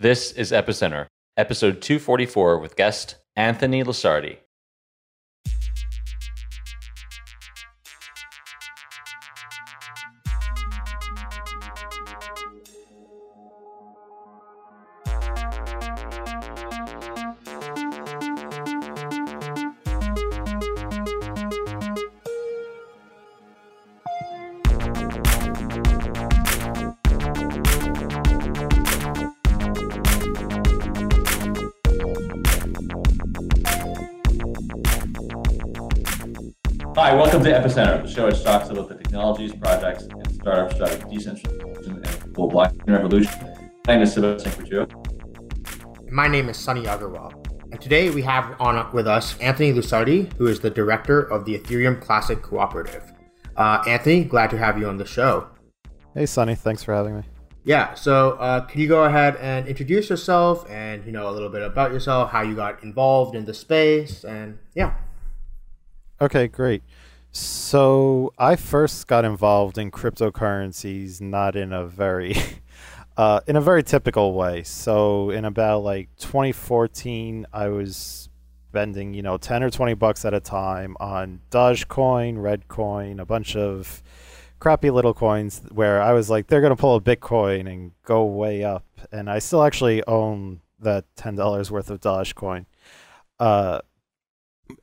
This is Epicenter, episode 244 with guest Anthony Lusardi. Revolution. My name is Sebastian Couture. My name is Sunny Aggarwal. And today we have on with us Anthony Lusardi, who is the director of the Ethereum Classic Cooperative. Uh, Anthony, glad to have you on the show. Hey, Sunny, thanks for having me. Yeah, so uh, can you go ahead and introduce yourself and you know a little bit about yourself, how you got involved in the space, and yeah. Okay, great. So I first got involved in cryptocurrencies not in a very uh, in a very typical way. So in about like 2014, I was spending you know 10 or 20 bucks at a time on Dogecoin, Reddcoin, a bunch of crappy little coins where I was like they're gonna pull a Bitcoin and go way up, and I still actually own that ten dollars worth of Dogecoin. Uh,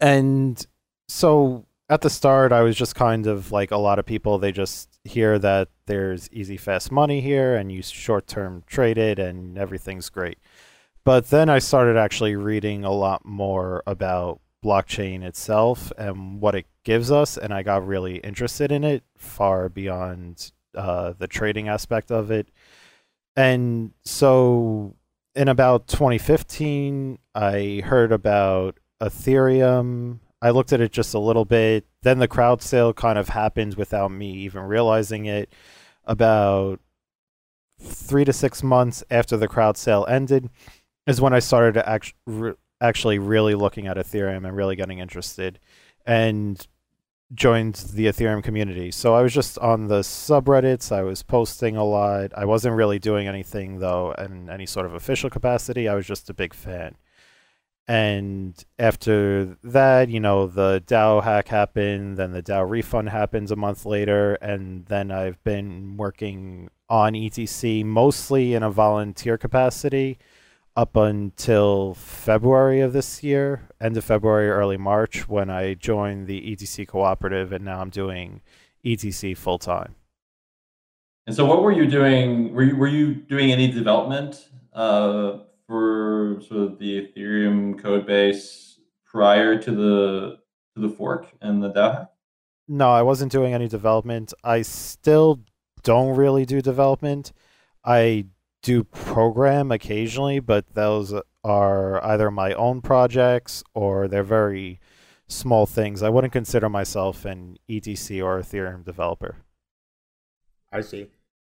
and so at the start, I was just kind of like a lot of people. They just hear that there's easy, fast money here, and you short term trade it, and everything's great. But then I started actually reading a lot more about blockchain itself and what it gives us, and I got really interested in it far beyond uh, the trading aspect of it. And so in about 2015, I heard about Ethereum I looked at it just a little bit. Then the crowd sale kind of happened without me even realizing it. About three to six months after the crowd sale ended, is when I started to act- re- actually really looking at Ethereum and really getting interested, and joined the Ethereum community. So I was just on the subreddits. I was posting a lot. I wasn't really doing anything though in any sort of official capacity. I was just a big fan. And after that, you know, the DAO hack happened, then the DAO refund happens a month later, and then I've been working on ETC mostly in a volunteer capacity up until February of this year, end of February, early March, when I joined the ETC cooperative, and now I'm doing ETC full time. And so, what were you doing? Were you, were you doing any development uh, for sort of the Ethereum code base prior to the to the fork and the DAO hack? No, I wasn't doing any development. I still don't really do development. I do program occasionally, but those are either my own projects or they're very small things. I wouldn't consider myself an ETC or Ethereum developer. I see.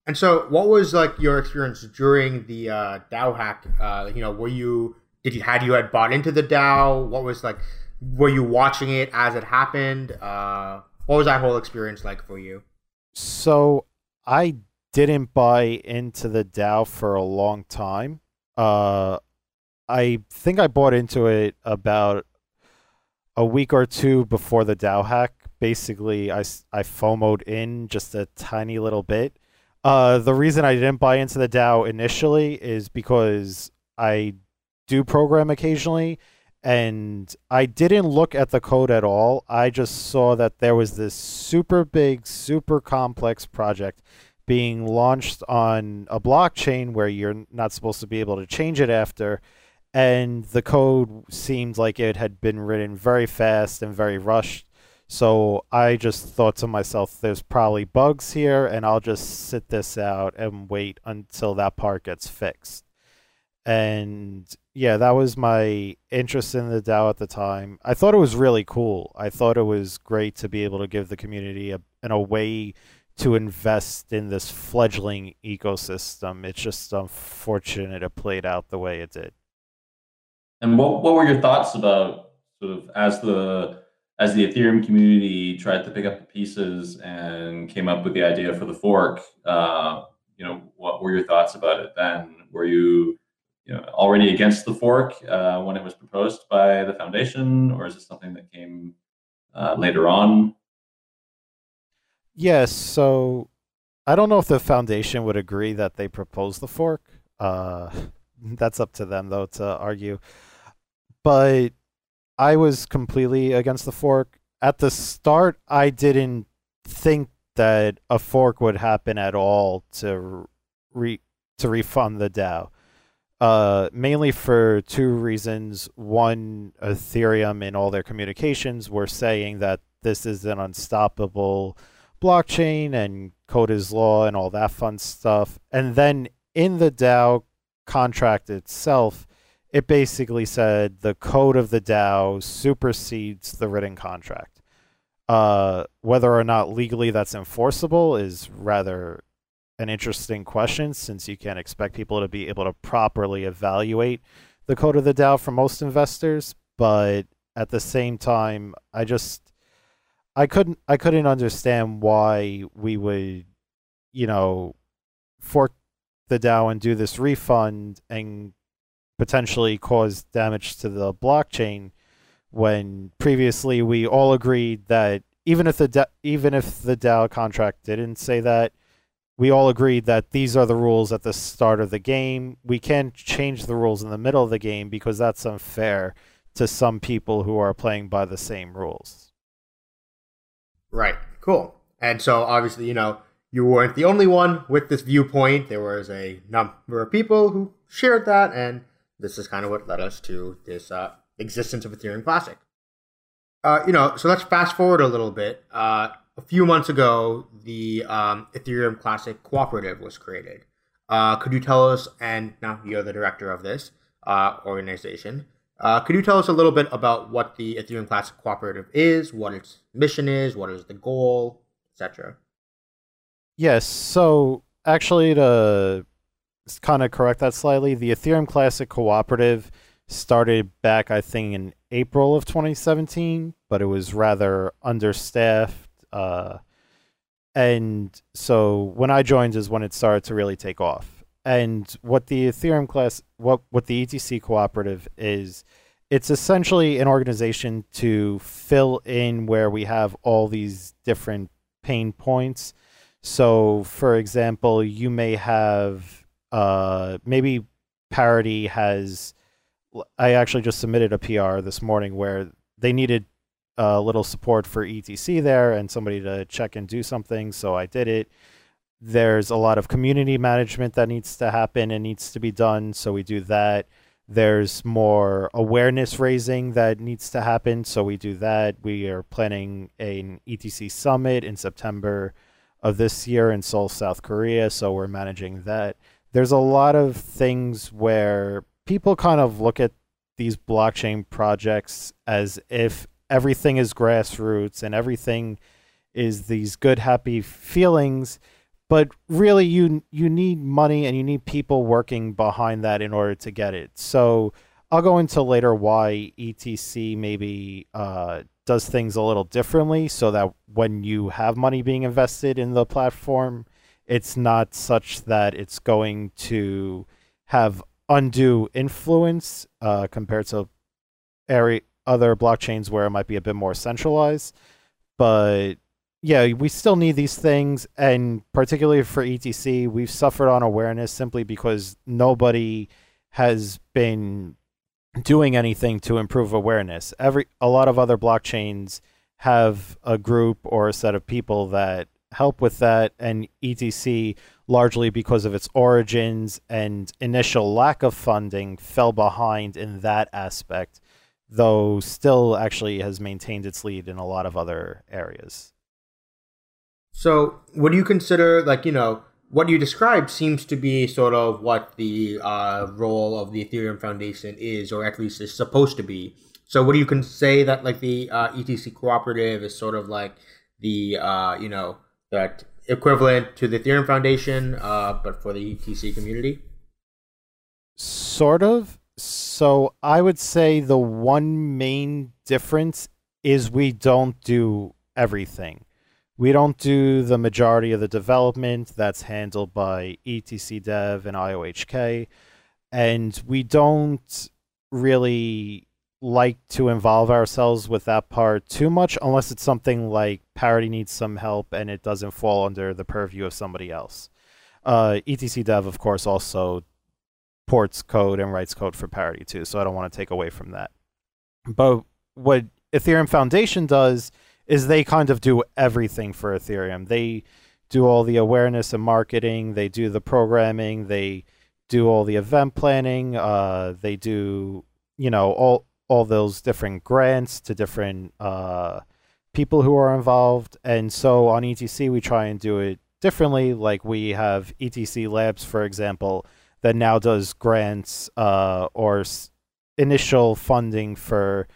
And so, what was like your experience during the uh, DAO hack? Uh, you know, were you did you had you had bought into the DAO? What was like? Were you watching it as it happened? Uh, what was that whole experience like for you? So I didn't buy into the DAO for a long time. Uh, I think I bought into it about a week or two before the DAO hack. Basically, I, I FOMOed in just a tiny little bit uh, the reason I didn't buy into the DAO initially is because I do program occasionally, and I didn't look at the code at all. I just saw that there was this super big, super complex project being launched on a blockchain where you're not supposed to be able to change it after. And the code seemed like it had been written very fast and very rushed. So I just thought to myself, there's probably bugs here, and I'll just sit this out and wait until that part gets fixed. And yeah, that was my interest in the DAO at the time. I thought it was really cool. I thought it was great to be able to give the community a, a way to invest in this fledgling ecosystem. It's just unfortunate it played out the way it did. And what what were your thoughts about sort of as the as the Ethereum community tried to pick up the pieces and came up with the idea for the fork, uh, you know, what were your thoughts about it then? Were you you know, already against the fork uh, when it was proposed by the foundation, or is it something that came uh, later on? Yes. So I don't know if the foundation would agree that they proposed the fork. Uh, that's up to them, though, to argue. But I was completely against the fork. At the start, I didn't think that a fork would happen at all to re to refund the DAO. Uh, mainly for two reasons. One, Ethereum in all their communications were saying that this is an unstoppable blockchain and code is law and all that fun stuff. And then in the DAO contract itself, it basically said the code of the DAO supersedes the written contract. Uh, whether or not legally that's enforceable is rather an interesting question since you can't expect people to be able to properly evaluate the code of the DAO for most investors. But at the same time, I just I couldn't I couldn't understand why we would, you know, fork the DAO and do this refund and potentially cause damage to the blockchain when previously we all agreed that even if the da- even if the DAO contract didn't say that, we all agreed that these are the rules at the start of the game. We can't change the rules in the middle of the game because that's unfair to some people who are playing by the same rules. Right. Cool. And so obviously, you know, you weren't the only one with this viewpoint. There was a number of people who shared that, and this is kind of what led us to this uh, existence of Ethereum Classic. Uh, you know, so let's fast forward a little bit. Uh, a few months ago, the um, Ethereum Classic Cooperative was created. Uh, could you tell us, and now you're the director of this uh, organization, uh, could you tell us a little bit about what the Ethereum Classic Cooperative is, what its mission is, what is the goal, etc.? Yes. So actually, to kind of correct that slightly, the Ethereum Classic Cooperative started back, I think, in April of 2017, but it was rather understaffed. Uh, and so when I joined is when it started to really take off. And what the Ethereum class, what what the ETC cooperative is, it's essentially an organization to fill in where we have all these different pain points. So, for example, you may have uh, maybe Parity has. I actually just submitted a PR this morning where they needed a little support for ETC there and somebody to check and do something. So I did it. There's a lot of community management that needs to happen and needs to be done. So we do that. There's more awareness raising that needs to happen. So we do that. We are planning an ETC summit in September of this year in Seoul, South Korea. So we're managing that. There's a lot of things where people kind of look at these blockchain projects as if everything is grassroots and everything is these good happy feelings but really you you need money and you need people working behind that in order to get it. So i'll go into later why etc maybe uh, does things a little differently so that when you have money being invested in the platform it's not such that it's going to have undue influence uh, compared to area other blockchains where it might be a bit more centralized but yeah, we still need these things, and particularly for ETC, we've suffered on awareness simply because nobody has been doing anything to improve awareness. Every a lot of other blockchains have a group or a set of people that help with that, and ETC, largely because of its origins and initial lack of funding, fell behind in that aspect, though still actually has maintained its lead in a lot of other areas. So, what do you consider, like, you know, what you described seems to be sort of what the uh, role of the Ethereum Foundation is, or at least is supposed to be. So, what do you can say that, like, the uh, ETC cooperative is sort of like the, uh, you know, that equivalent to the Ethereum Foundation, uh, but for the ETC community? Sort of. So, I would say the one main difference is we don't do everything we don't do the majority of the development that's handled by etc dev and iohk and we don't really like to involve ourselves with that part too much unless it's something like parity needs some help and it doesn't fall under the purview of somebody else. Uh, etc dev, of course, also ports code and writes code for parity too, so I don't want to take away from that. But what Ethereum Foundation does is they kind of do everything for Ethereum. They do all the awareness and marketing, they do the programming, they do all the event planning, uh, they do you know all all those different grants to different uh, people who are involved. And so on ETC, we try and do it differently. Like we have ETC Labs, for example, that now does grants uh, or s- initial funding for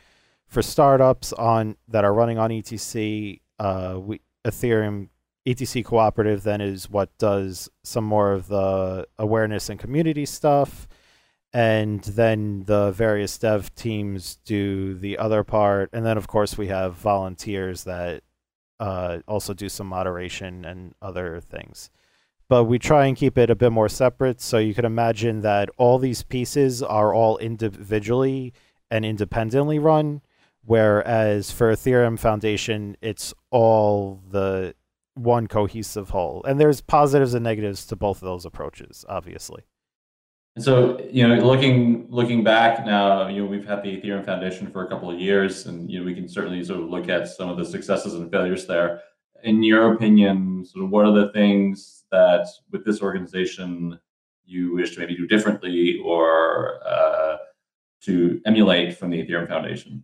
for startups on that are running on ETC. Uh, we Ethereum ETC Cooperative then is what does some more of the awareness and community stuff and then the various dev teams do the other part. And then of course we have volunteers that uh, also do some moderation and other things. But we try and keep it a bit more separate. So you can imagine that all these pieces are all individually and independently run whereas for ethereum foundation it's all the one cohesive whole. And there's positives and negatives to both of those approaches obviously and so, you know, looking looking back now, you know, we've had the Ethereum Foundation for a couple of years, and you know, we can certainly sort of look at some of the successes and failures there. In your opinion, sort of what are the things that with this organization you wish to maybe do differently or uh, to emulate from the Ethereum Foundation?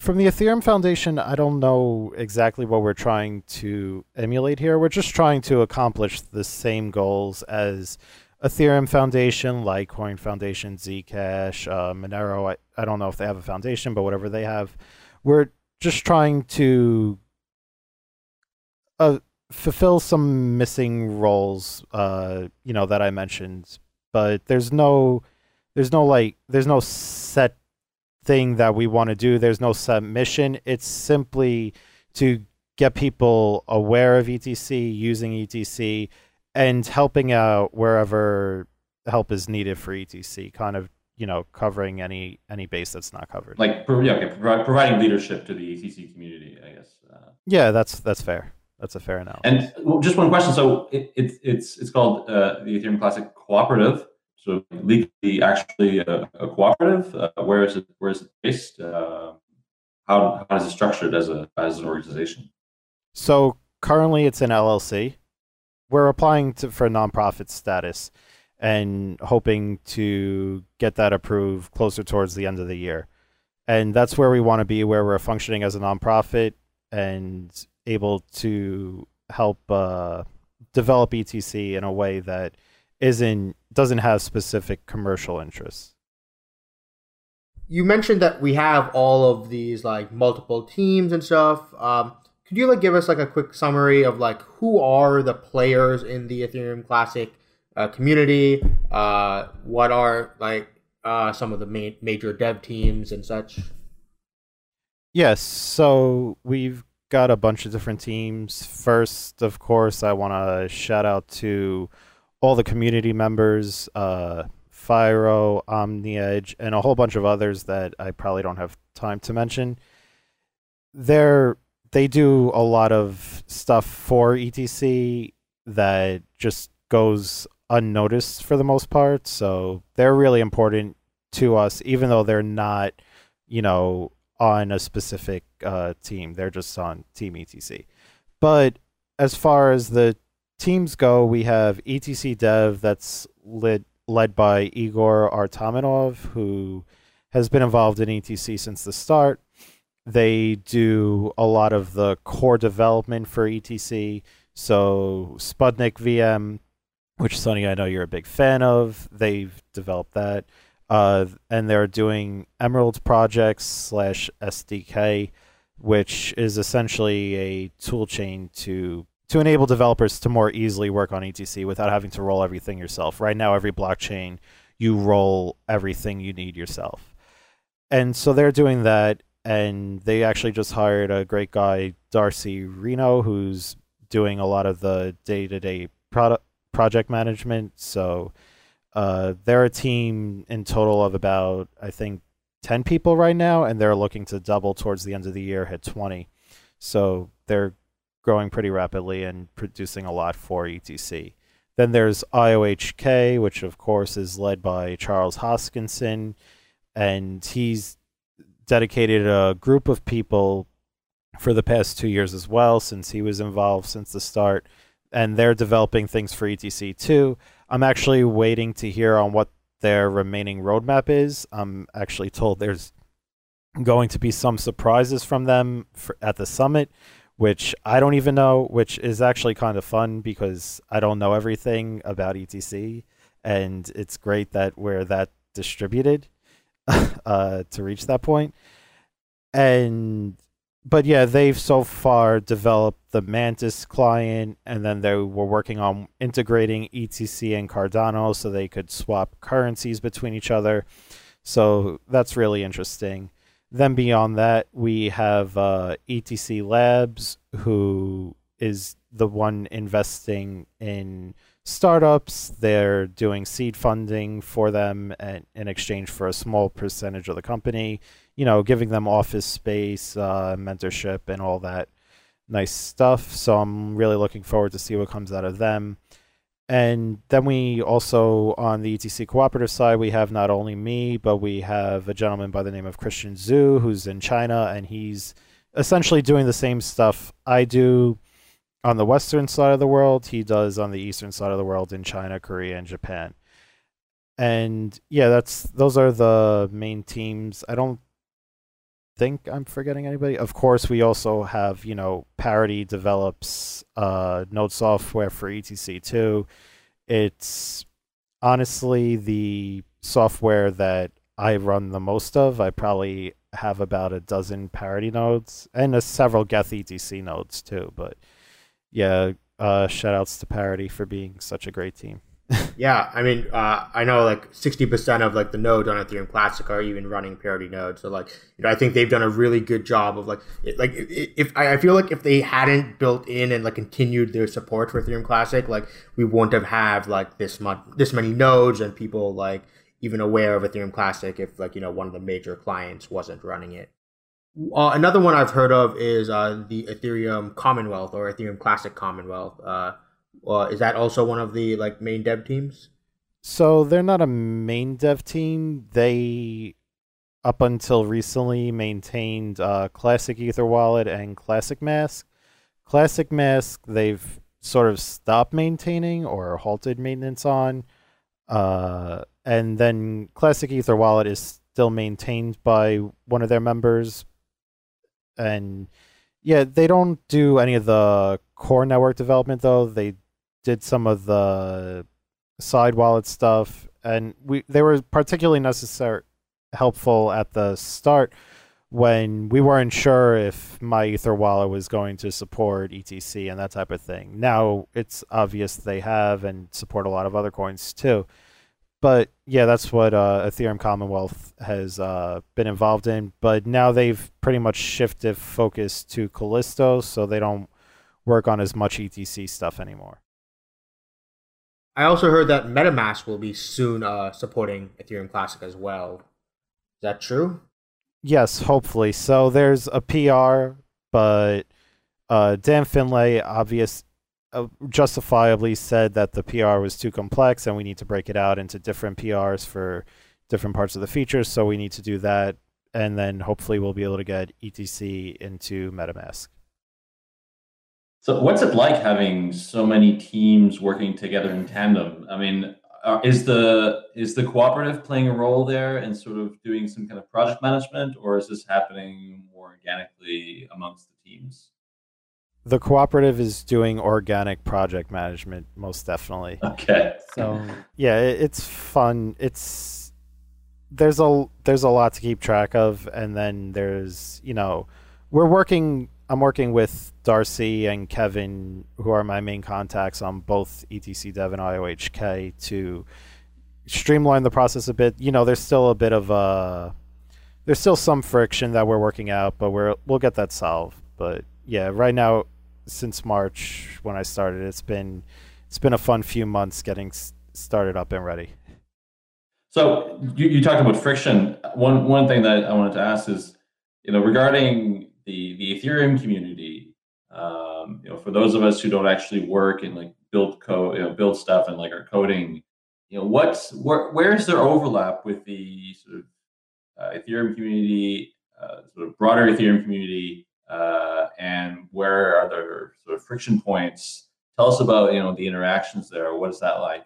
From the Ethereum Foundation, I don't know exactly what we're trying to emulate here. We're just trying to accomplish the same goals as Ethereum Foundation, Litecoin Foundation, Zcash, uh, Monero. I, I don't know if they have a foundation, but whatever they have, we're just trying to uh, fulfill some missing roles, uh, you know, that I mentioned. But there's no, there's no like, there's no set thing that we want to do. There's no set mission. It's simply to get people aware of ETC, using ETC, and helping out wherever help is needed for etc kind of you know covering any any base that's not covered. Like yeah okay, providing leadership to the etc community i guess uh, yeah that's that's fair. That's a fair analysis. And well, just one question. So it, it, it's it's called uh, the ethereum classic cooperative. So legally actually a, a cooperative? Uh, where is it where is it based? Uh, how, how is it structured as a as an organization? So currently it's an llc we're applying to, for nonprofit status and hoping to get that approved closer towards the end of the year. And that's where we want to be, where we're functioning as a nonprofit and able to help uh, develop ETC in a way that isn't doesn't have specific commercial interests. You mentioned that we have all of these like multiple teams and stuff. Um, could you like give us like a quick summary of like who are the players in the Ethereum Classic uh, community? Uh, what are like uh, some of the main major dev teams and such? Yes, so we've got a bunch of different teams. First, of course, I want to shout out to all the community members, uh, Fyro, OmniEdge, and a whole bunch of others that I probably don't have time to mention. They're they do a lot of stuff for etc that just goes unnoticed for the most part. So they're really important to us even though they're not you know on a specific uh, team. They're just on team etc but as far as the teams go we have etc dev that's led led by igor artamonov who has been involved in etc since the start they do a lot of the core development for etc so sputnik vm which sunny i know you're a big fan of they've developed that. Uh, and they're doing emerald projects slash sdk which is essentially a tool chain to to enable developers to more easily work on etc without having to roll everything yourself. Right now every blockchain you roll everything you need yourself. And so they're doing that and they actually just hired a great guy, Darcy Reno, who's doing a lot of the day-to-day product project management. So Uh, they're a team in total of about I think ten people right now, and they're looking to double towards the end of the year, hit twenty. So they're growing pretty rapidly and producing a lot for ETC. Then there's IOHK, which of course is led by Charles Hoskinson, and he's dedicated a group of people for the past two years as well, since he was involved since the start, and they're developing things for ETC too. I'm actually waiting to hear on what their remaining roadmap is. I'm actually told there's going to be some surprises from them for, at the summit, which I don't even know, which is actually kind of fun because I don't know everything about ETC, and it's great that we're that distributed uh, to reach that point. And but yeah, they've so far developed the Mantis client, and then they were working on integrating ETC and Cardano so they could swap currencies between each other. So that's really interesting. Then beyond that, we have uh, ETC Labs, who is the one investing in startups. They're doing seed funding for them in exchange for a small percentage of the company you know, giving them office space, uh, mentorship, and all that nice stuff. So I'm really looking forward to see what comes out of them. And then we also, on the ETC cooperative side, we have not only me, but we have a gentleman by the name of Christian Zhu, who's in China, and he's essentially doing the same stuff I do on the western side of the world. He does on the eastern side of the world in China, Korea, and Japan. And yeah, that's those are the main teams. I don't think I'm forgetting anybody. Of course, we also have, you know, Parity develops uh, node software for ETC too. It's honestly the software that I run the most of. I probably have about a dozen Parity nodes and a several Geth ETC nodes too. But yeah, uh, shout outs to Parity for being such a great team yeah, I mean, uh, I know like sixty percent of like the nodes on Ethereum Classic are even running parity nodes. So like, you know, I think they've done a really good job of like, it, like if I feel like if they hadn't built in and like continued their support for Ethereum Classic, like we wouldn't have had like this much, this many nodes and people like even aware of Ethereum Classic if like you know one of the major clients wasn't running it. Uh, another one I've heard of is uh, the Ethereum Commonwealth or Ethereum Classic Commonwealth. Uh, uh, is that also one of the like main dev teams? So they're not a main dev team. They up until recently maintained uh, Classic Ether Wallet and Classic Mask. Classic Mask they've sort of stopped maintaining or halted maintenance on. Uh, and then Classic Ether Wallet is still maintained by one of their members. And yeah, they don't do any of the core network development though. They did some of the side wallet stuff, and we they were particularly necessary helpful at the start when we weren't sure if my ether wallet was going to support etc and that type of thing. Now it's obvious they have and support a lot of other coins too but yeah that's what uh, ethereum commonwealth has uh, been involved in but now they've pretty much shifted focus to callisto so they don't work on as much etc stuff anymore I also heard that MetaMask will be soon uh, supporting Ethereum Classic as well. Is that true? Yes, hopefully. So there's a PR, but uh, Dan Finlay obvious uh, justifiably said that the PR was too complex and we need to break it out into different PRs for different parts of the features. So we need to do that, and then hopefully we'll be able to get ETC into MetaMask. So, what's it like having so many teams working together in tandem? I mean, uh, is the is the cooperative playing a role there and sort of doing some kind of project management, or is this happening more organically amongst the teams? The cooperative is doing organic project management, most definitely. Okay. So yeah, it, it's fun. It's there's a there's a lot to keep track of, and then there's you know we're working I'm working with Darcy and Kevin, who are my main contacts on both ETC Dev and IOHK, to streamline the process a bit. You know, there's still a bit of a there's still some friction that we're working out, but we're we'll get that solved. But yeah, right now, since March when I started, it's been it's been a fun few months getting started up and ready. So you, you talked about friction. One one thing that I wanted to ask is, you know, regarding the the Ethereum community. Um, you know, for those of us who don't actually work and like build code, you know, build stuff and like are coding, you know, what's where where is there overlap with the sort of uh, Ethereum community, uh, sort of broader Ethereum community, uh, and where are there sort of friction points? Tell us about you know the interactions there. What is that like?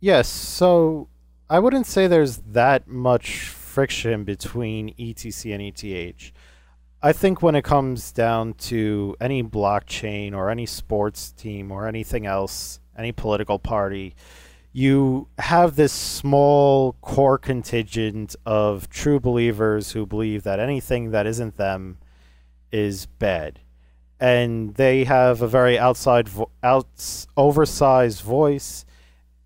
Yes, so I wouldn't say there's that much friction between ETC and ETH. I think when it comes down to any blockchain or any sports team or anything else, any political party, you have this small core contingent of true believers who believe that anything that isn't them is bad. And they have a very outside, vo- outs, oversized voice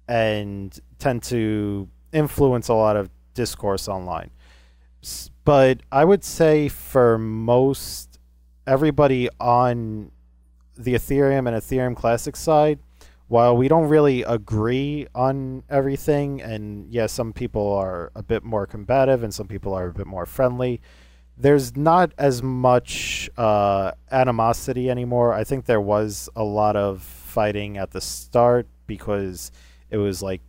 and tend to influence a lot of discourse online. But I would say for most everybody on the Ethereum and Ethereum Classic side, while we don't really agree on everything, and yes, some people are a bit more combative and some people are a bit more friendly, there's not as much uh, animosity anymore. I think there was a lot of fighting at the start because it was like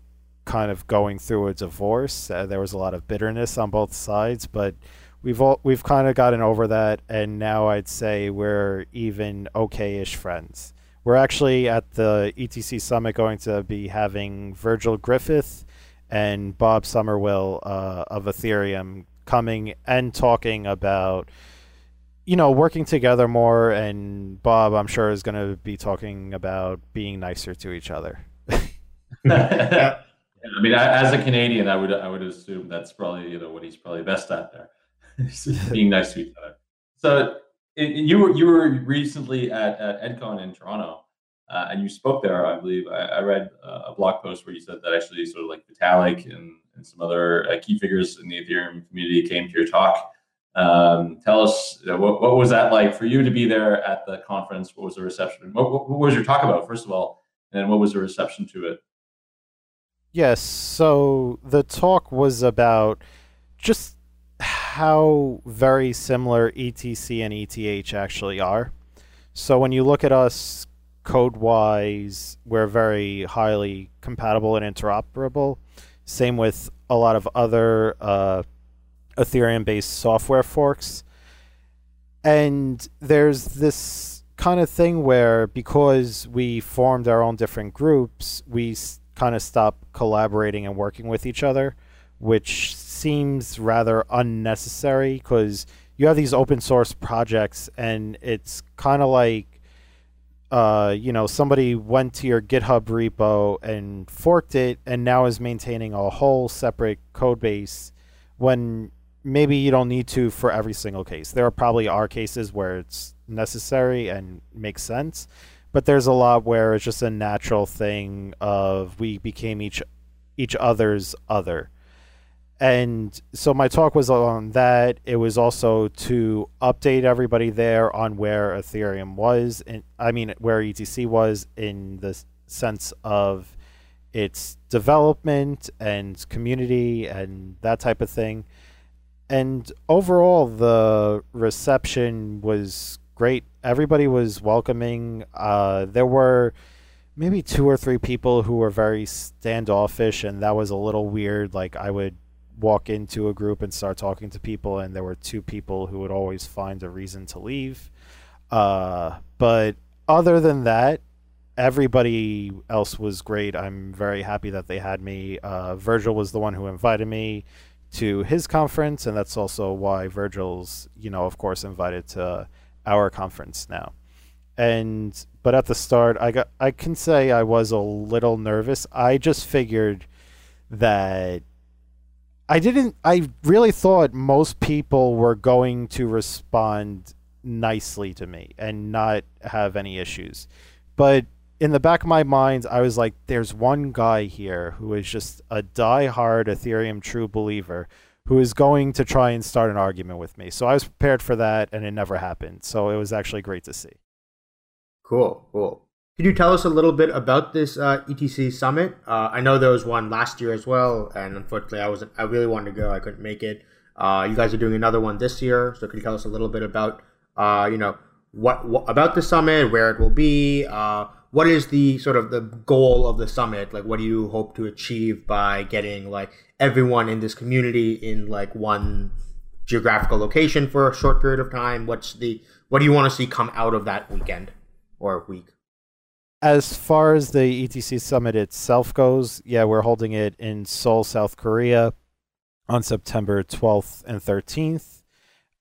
kind of going through a divorce. Uh, there was a lot of bitterness on both sides, but we've all we've kind of gotten over that, and now I'd say we're even okay-ish friends. We're actually at the ETC summit going to be having Virgil Griffith and Bob Summerwill uh, of Ethereum coming and talking about, you know, working together more. And Bob, I'm sure, is going to be talking about being nicer to each other. I mean, as a Canadian, I would I would assume that's probably you know what he's probably best at there, being nice to each other. So you were you were recently at, at EdCon in Toronto, uh, and you spoke there. I believe I, I read uh, a blog post where you said that actually sort of like Vitalik and, and some other uh, key figures in the Ethereum community came to your talk. Um, tell us you know, what, what was that like for you to be there at the conference? What was the reception? What, what, what was your talk about first of all, and what was the reception to it? Yes, so the talk was about just how very similar ETC and ETH actually are. So when you look at us code wise, we're very highly compatible and interoperable. Same with a lot of other uh, Ethereum based software forks. And there's this kind of thing where because we formed our own different groups, we kind of stopped collaborating and working with each other, which seems rather unnecessary because you have these open source projects and it's kind of like uh, you know somebody went to your github repo and forked it and now is maintaining a whole separate code base when maybe you don't need to for every single case. There are probably are cases where it's necessary and makes sense but there's a lot where it's just a natural thing of we became each each other's other and so my talk was on that. It was also to update everybody there on where Ethereum was, and I mean where ETC was in the sense of its development and community and that type of thing. And overall, the reception was great. Everybody was welcoming. Uh, there were maybe two or three people who were very standoffish, and that was a little weird. Like I would walk into a group and start talking to people, and there were two people who would always find a reason to leave. Uh, but other than that, everybody else was great. I'm very happy that they had me. Uh, Virgil was the one who invited me to his conference, and that's also why Virgil's, you know, of course, invited to our conference now. And but at the start, I got I can say I was a little nervous. I just figured that I didn't. I really thought most people were going to respond nicely to me and not have any issues. But in the back of my mind, I was like, there's one guy here who is just a die-hard Ethereum true believer who is going to try and start an argument with me. So I was prepared for that, and it never happened. So it was actually great to see. Cool, cool. Could you tell us a little bit about this uh, ETC summit? Uh, I know there was one last year as well, and unfortunately, I was I really wanted to go, I couldn't make it. Uh, you guys are doing another one this year, so could you tell us a little bit about uh, you know what, what, about the summit, where it will be? Uh, what is the sort of the goal of the summit? Like, what do you hope to achieve by getting like everyone in this community in like one geographical location for a short period of time? What's the what do you want to see come out of that weekend or week? As far as the ETC summit itself goes, yeah, we're holding it in Seoul, South Korea on September 12th and 13th.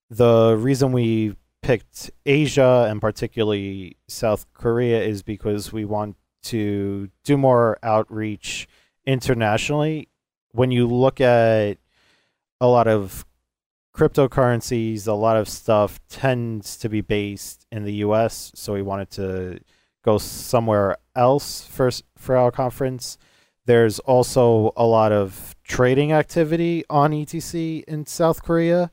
The reason we picked Asia and particularly South Korea is because we want to do more outreach internationally. When you look at a lot of cryptocurrencies, a lot of stuff tends to be based in the US, so we wanted to go somewhere else for for our conference. There's also a lot of trading activity on ETC in South Korea,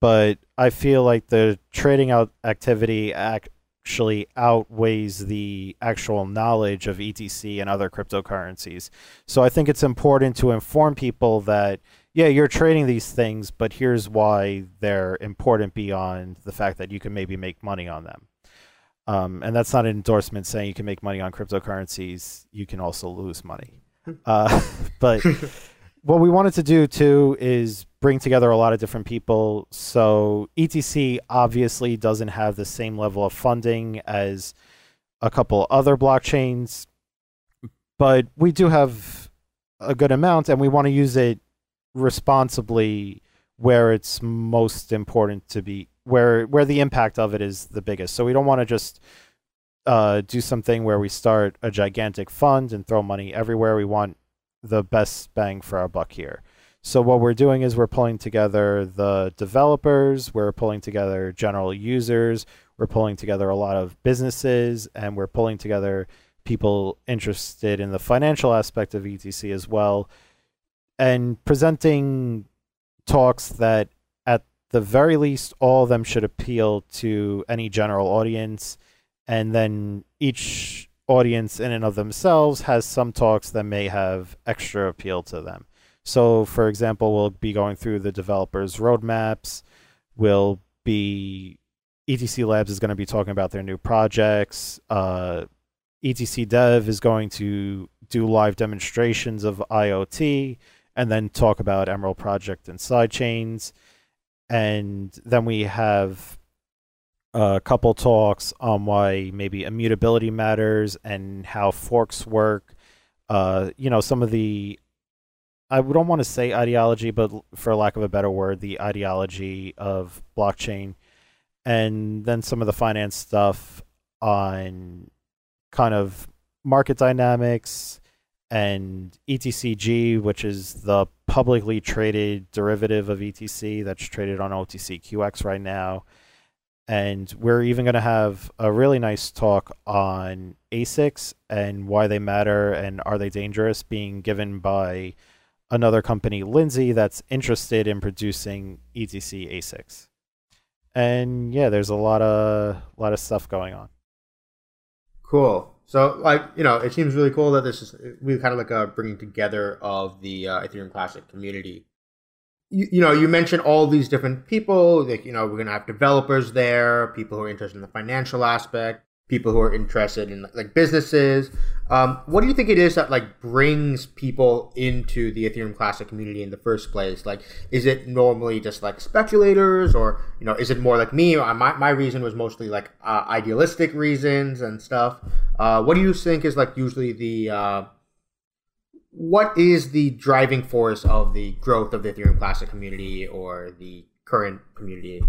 but I feel like the trading out activity actually outweighs the actual knowledge of ETC and other cryptocurrencies. So I think it's important to inform people that yeah, you're trading these things, but here's why they're important beyond the fact that you can maybe make money on them. Um, and that's not an endorsement saying you can make money on cryptocurrencies. You can also lose money. Uh, but what we wanted to do too is bring together a lot of different people. So ETC obviously doesn't have the same level of funding as a couple other blockchains, but we do have a good amount, and we want to use it responsibly where it's most important to be where where the impact of it is the biggest. So we don't want to just uh, do something where we start a gigantic fund and throw money everywhere. We want the best bang for our buck here. So what we're doing is we're pulling together the developers, we're pulling together general users, we're pulling together a lot of businesses, and we're pulling together people interested in the financial aspect of ETC as well, and presenting talks that at the very least all of them should appeal to any general audience, and then each audience in and of themselves has some talks that may have extra appeal to them. So, for example, we'll be going through the developers' roadmaps. We'll be ETC Labs is going to be talking about their new projects. Uh, ETC Dev is going to do live demonstrations of IoT and then talk about Emerald Project and sidechains. And then we have a couple talks on why maybe immutability matters and how forks work. Uh, you know, some of the I don't want to say ideology, but for lack of a better word, the ideology of blockchain, and then some of the finance stuff on kind of market dynamics and ETCG, which is the publicly traded derivative of ETC that's traded on OTCQX right now. And we're even going to have a really nice talk on ASICs and why they matter and are they dangerous, being given by another company, Linzhi, that's interested in producing ETC ASICs. And yeah, there's a lot of lot of stuff going on. Cool. So, like, you know, it seems really cool that this is we kind of like a bringing together of the uh, Ethereum Classic community. You, you know, you mentioned all these different people. Like, you know, we're gonna have developers there, people who are interested in the financial aspect, people who are interested in like businesses. Um, what do you think it is that like brings people into the Ethereum Classic community in the first place? Like, is it normally just like speculators, or you know, is it more like me? My my reason was mostly like uh, idealistic reasons and stuff. Uh, what do you think is like usually the uh, what is the driving force of the growth of the Ethereum Classic community or the current community?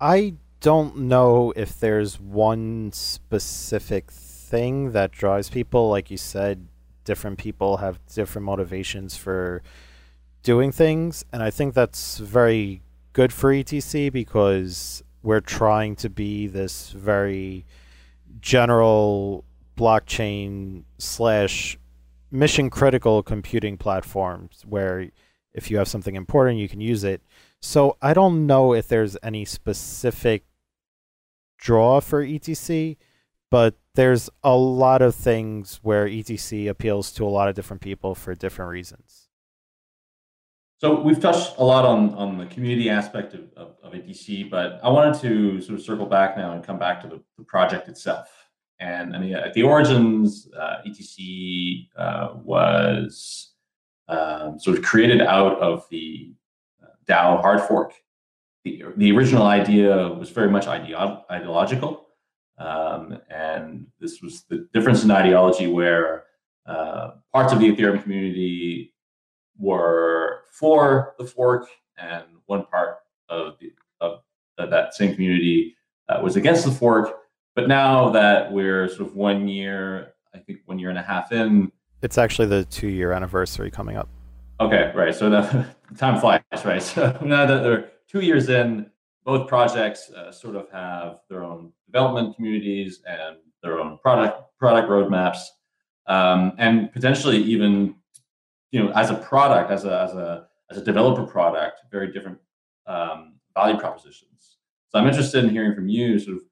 I don't know if there's one specific thing that drives people. Like you said, different people have different motivations for doing things. And I think that's very good for ETC because we're trying to be this very general blockchain slash mission critical computing platforms where if you have something important, you can use it. So I don't know if there's any specific draw for ETC, but there's a lot of things where etc appeals to a lot of different people for different reasons. So we've touched a lot on, on the community aspect of, of, of etc but i wanted to sort of circle back now and come back to the, the project itself. And i mean at the origins uh, etc uh, was um, sort of created out of the uh, dao hard fork the, the original idea was very much ideo- ideological um, and this was the difference in ideology where uh, parts of the Ethereum community were for the fork, and one part of, the, of that same community uh, was against the fork. But now that we're sort of one year, I think one year and a half in, it's actually the two year anniversary coming up. Okay, right. So the time flies, right? So now that they're two years in, both projects uh, sort of have their own development communities and their own product product roadmaps, um, and potentially even you know as a product, as a as a as a developer product, very different um, value propositions. So I'm interested in hearing from you, sort of,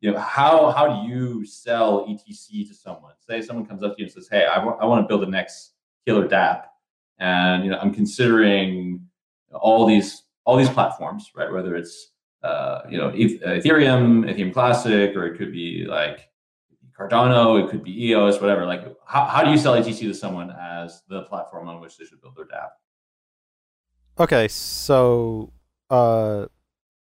you know, how how do you sell ETC to someone? Say someone comes up to you and says, "Hey, I, w- I want to build the next killer DApp, and you know, I'm considering all these all these platforms, right? Whether it's uh, you know, Ethereum, Ethereum Classic, or it could be like Cardano, it could be EOS, whatever. Like, how, how do you sell ETC to someone as the platform on which they should build their DApp? Okay, so uh,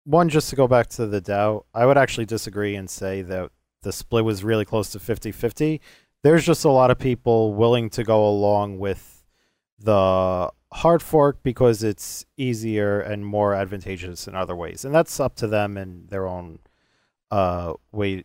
one, just to go back to the DAO, I would actually disagree and say that the split was really close to 50 50. There's just a lot of people willing to go along with the hard fork because it's easier and more advantageous in other ways, and that's up to them and their own uh, way.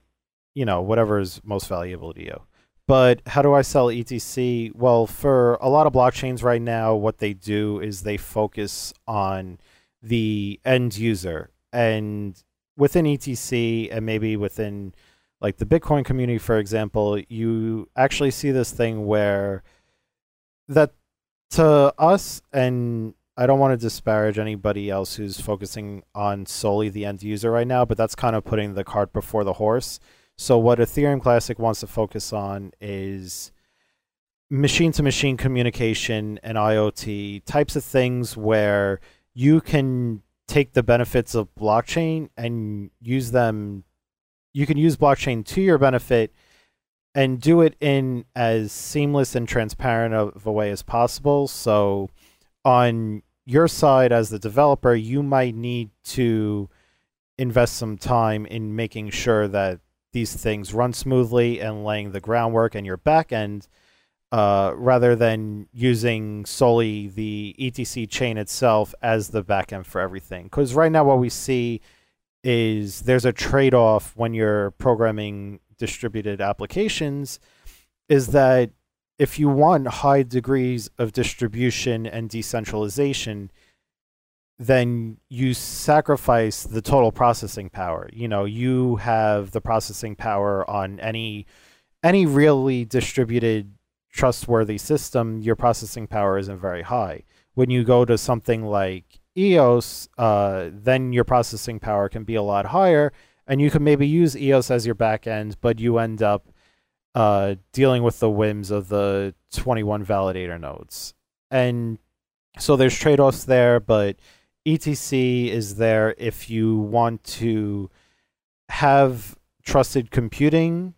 You know, whatever is most valuable to you. But how do I sell ETC? Well, for a lot of blockchains right now, what they do is they focus on the end user. And within ETC and maybe within like the Bitcoin community, for example, you actually see this thing where that to us, and I don't want to disparage anybody else who's focusing on solely the end user right now, but that's kind of putting the cart before the horse. So, what Ethereum Classic wants to focus on is machine to machine communication and IoT types of things where you can take the benefits of blockchain and use them. You can use blockchain to your benefit and do it in as seamless and transparent of a way as possible. So, on your side as the developer, you might need to invest some time in making sure that these things run smoothly and laying the groundwork and your backend, uh, rather than using solely the ETC chain itself as the backend for everything. Because right now, what we see is there's a trade off when you're programming distributed applications is that if you want high degrees of distribution and decentralization, then you sacrifice the total processing power. You know, you have the processing power on any any really distributed trustworthy system, your processing power isn't very high. When you go to something like EOS, uh, then your processing power can be a lot higher, and you can maybe use EOS as your backend, but you end up uh, dealing with the whims of the 21 validator nodes. And so there's trade offs there, but ETC is there if you want to have trusted computing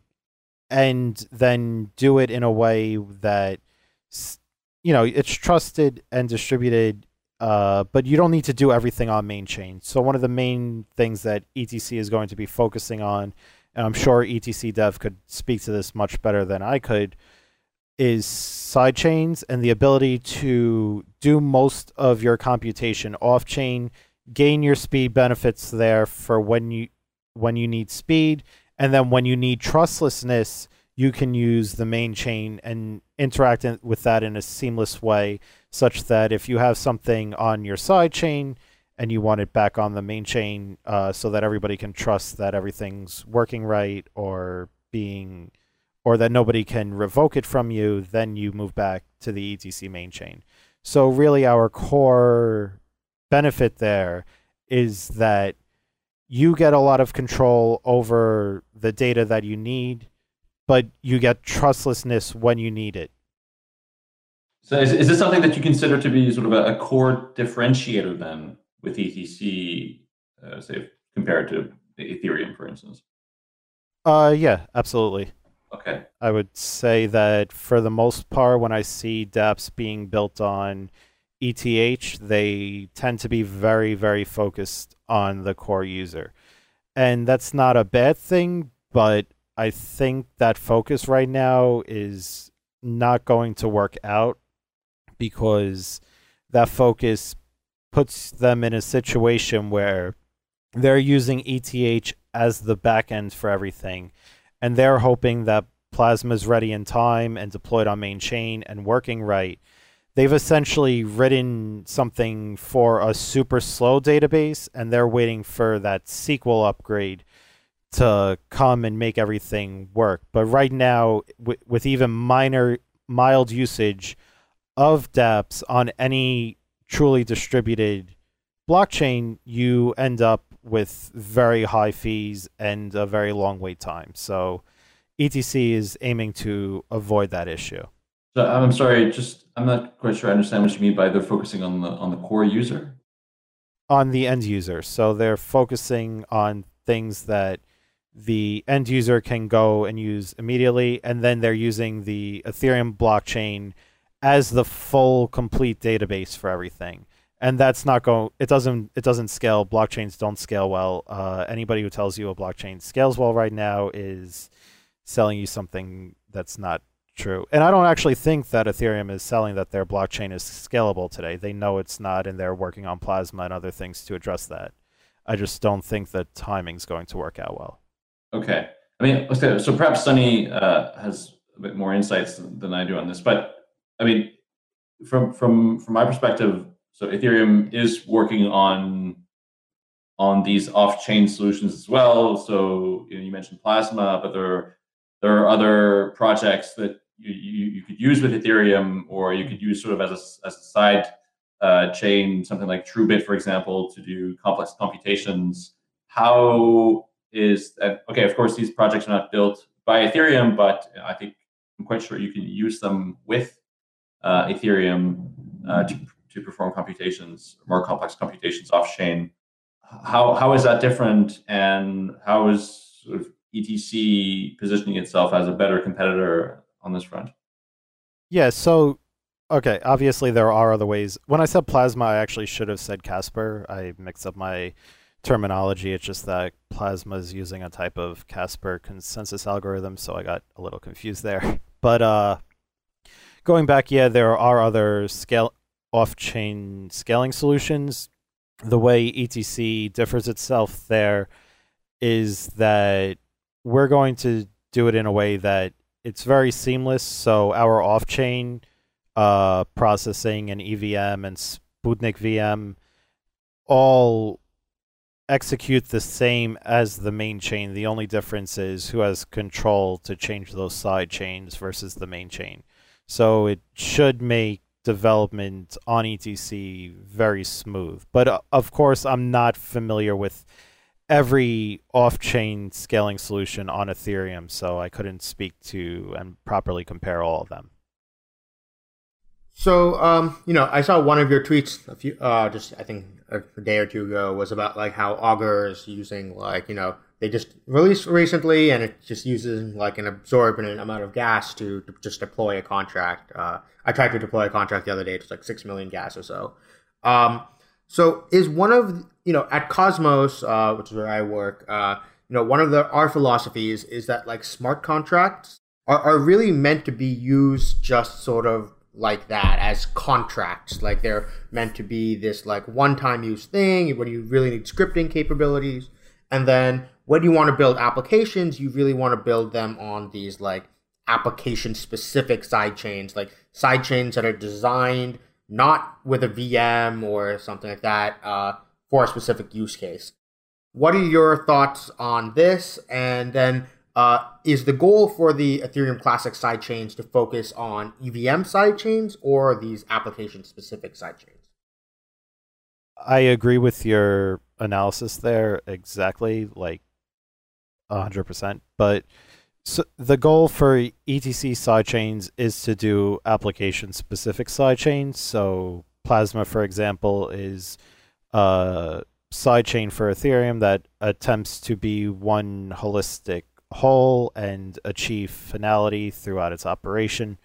and then do it in a way that you know it's trusted and distributed uh, but you don't need to do everything on main chain. So one of the main things that ETC is going to be focusing on, and I'm sure ETC Dev could speak to this much better than I could, is side chains and the ability to do most of your computation off chain, gain your speed benefits there for when you when you need speed, and then when you need trustlessness, you can use the main chain and interact with that in a seamless way such that if you have something on your side chain and you want it back on the main chain uh, so that everybody can trust that everything's working right or being or that nobody can revoke it from you then you move back to the etc main chain so really our core benefit there is that you get a lot of control over the data that you need but you get trustlessness when you need it. So is, is this something that you consider to be sort of a, a core differentiator then with ETC, uh, say compared to Ethereum, for instance? Uh, yeah, absolutely. Okay. I would say that for the most part, when I see dApps being built on ETH, they tend to be very, very focused on the core user. And that's not a bad thing, but I think that focus right now is not going to work out because that focus puts them in a situation where they're using ETH as the back end for everything. And they're hoping that Plasma is ready in time and deployed on main chain and working right they've essentially written something for a super slow database and they're waiting for that SQL upgrade to come and make everything work. But right now, with even minor, mild usage of dApps on any truly distributed blockchain, you end up with very high fees and a very long wait time. So ETC is aiming to avoid that issue. So I'm sorry, just I'm not quite sure I understand what you mean by they're focusing on the on the core user. On the end user. So they're focusing on things that the end user can go and use immediately, and then they're using the Ethereum blockchain as the full complete database for everything. And that's not going. It doesn't. It doesn't scale. Blockchains don't scale well. Uh, anybody who tells you a blockchain scales well right now is selling you something that's not true. And I don't actually think that Ethereum is selling that their blockchain is scalable today. They know it's not, and they're working on Plasma and other things to address that. I just don't think that timing's going to work out well. Okay. I mean, so perhaps Sunny uh, has a bit more insights than I do on this, but I mean, from from from my perspective, so Ethereum is working on on these off-chain solutions as well. So you, know, you mentioned Plasma, but there there are other projects that you, you, you, could use with Ethereum, or you could use sort of as a, as a side uh, chain, something like TrueBit, for example, to do complex computations. How is that? Okay, of course, these projects are not built by Ethereum, but I think I'm quite sure you can use them with uh, Ethereum uh, to, to perform computations, more complex computations off chain. How, how is that different, and how is sort of ETC positioning itself as a better competitor on this front? Yeah, so okay, obviously there are other ways. When I said plasma, I actually should have said Casper. I mixed up my terminology. It's just that plasma is using a type of Casper consensus algorithm, so I got a little confused there. But uh going back, yeah, there are other scale off-chain scaling solutions. The way ETC differs itself there is that we're going to do it in a way that it's very seamless. So our off-chain uh, processing and EVM and Sputnik VM all execute the same as the main chain. The only difference is who has control to change those side chains versus the main chain. So it should make development on ETC very smooth. But uh, of course, I'm not familiar with every off-chain scaling solution on Ethereum, so I couldn't speak to and properly compare all of them. So, um, you know, I saw one of your tweets a few, uh, just I think a day or two ago was about like how Augur is using like you know they just released recently and it just uses like an absorbent amount of gas to, to just deploy a contract. Uh, I tried to deploy a contract the other day; it was like six million gas or so. Um, so is one of you know at Cosmos, uh, which is where I work, uh, you know one of the our philosophies is that like smart contracts are, are really meant to be used just sort of like that as contracts. Like they're meant to be this like one time use thing when you really need scripting capabilities. And then when you want to build applications, you really want to build them on these like application specific side chains, like side chains that are designed not with a VM or something like that uh, for a specific use case. What are your thoughts on this? And then, uh, is the goal for the Ethereum Classic sidechains to focus on EVM sidechains or these application specific sidechains? I agree with your analysis there exactly, like 100%. But So the goal for ETC sidechains is to do application specific sidechains. So Plasma, for example, is a sidechain for Ethereum that attempts to be one holistic whole and achieve finality throughout its operation.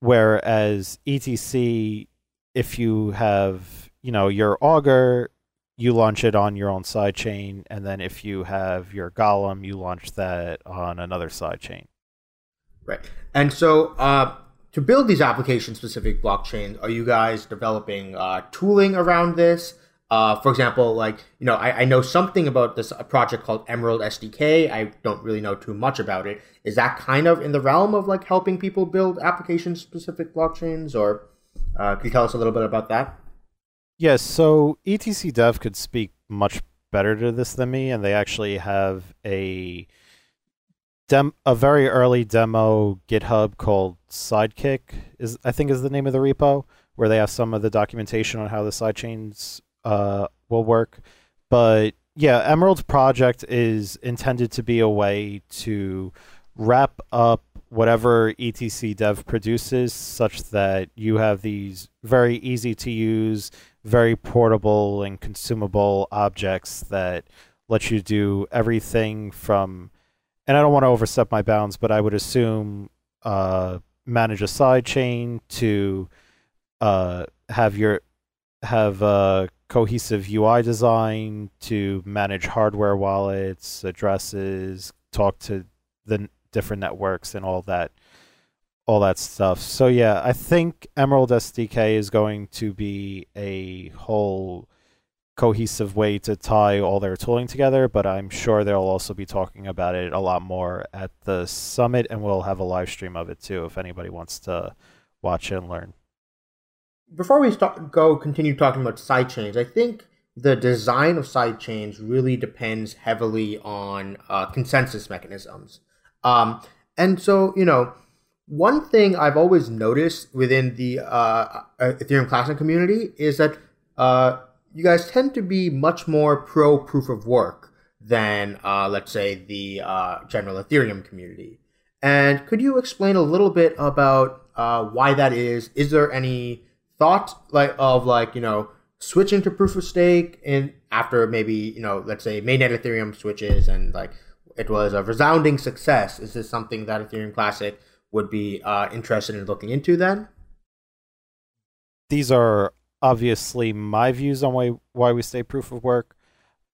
Whereas ETC, if you have, you know, your Augur, you launch it on your own sidechain, and then if you have your Golem, you launch that on another sidechain. Right. And so, uh, to build these application-specific blockchains, are you guys developing uh, tooling around this? Uh, for example, like you know, I, I know something about this project called Emerald SDK. I don't really know too much about it. Is that kind of in the realm of like helping people build application-specific blockchains, or uh, can you tell us a little bit about that? Yes, so ETC Dev could speak much better to this than me, and they actually have a dem- a very early demo GitHub called Sidekick is I think is the name of the repo where they have some of the documentation on how the sidechains uh, will work. But yeah, Emerald's project is intended to be a way to wrap up whatever etc dev produces such that you have these very easy to use very portable and consumable objects that let you do everything from and i don't want to overstep my bounds but i would assume uh, manage a side chain to uh, have your have a cohesive ui design to manage hardware wallets addresses talk to the different networks and all that all that stuff. So yeah, I think Emerald SDK is going to be a whole cohesive way to tie all their tooling together, but I'm sure they'll also be talking about it a lot more at the summit and we'll have a live stream of it too if anybody wants to watch and learn. Before we start, go continue talking about sidechains, I think the design of sidechains really depends heavily on uh, consensus mechanisms. Um, and so, you know, one thing I've always noticed within the uh, uh, Ethereum Classic community is that uh, you guys tend to be much more pro proof of work than, uh, let's say, the uh, general Ethereum community. And could you explain a little bit about uh, why that is? Is there any thought like of like you know switching to proof of stake and after maybe you know let's say mainnet Ethereum switches and like it was a resounding success. Is this something that Ethereum Classic would be uh, interested in looking into then? These are obviously my views on why why we stay proof of work.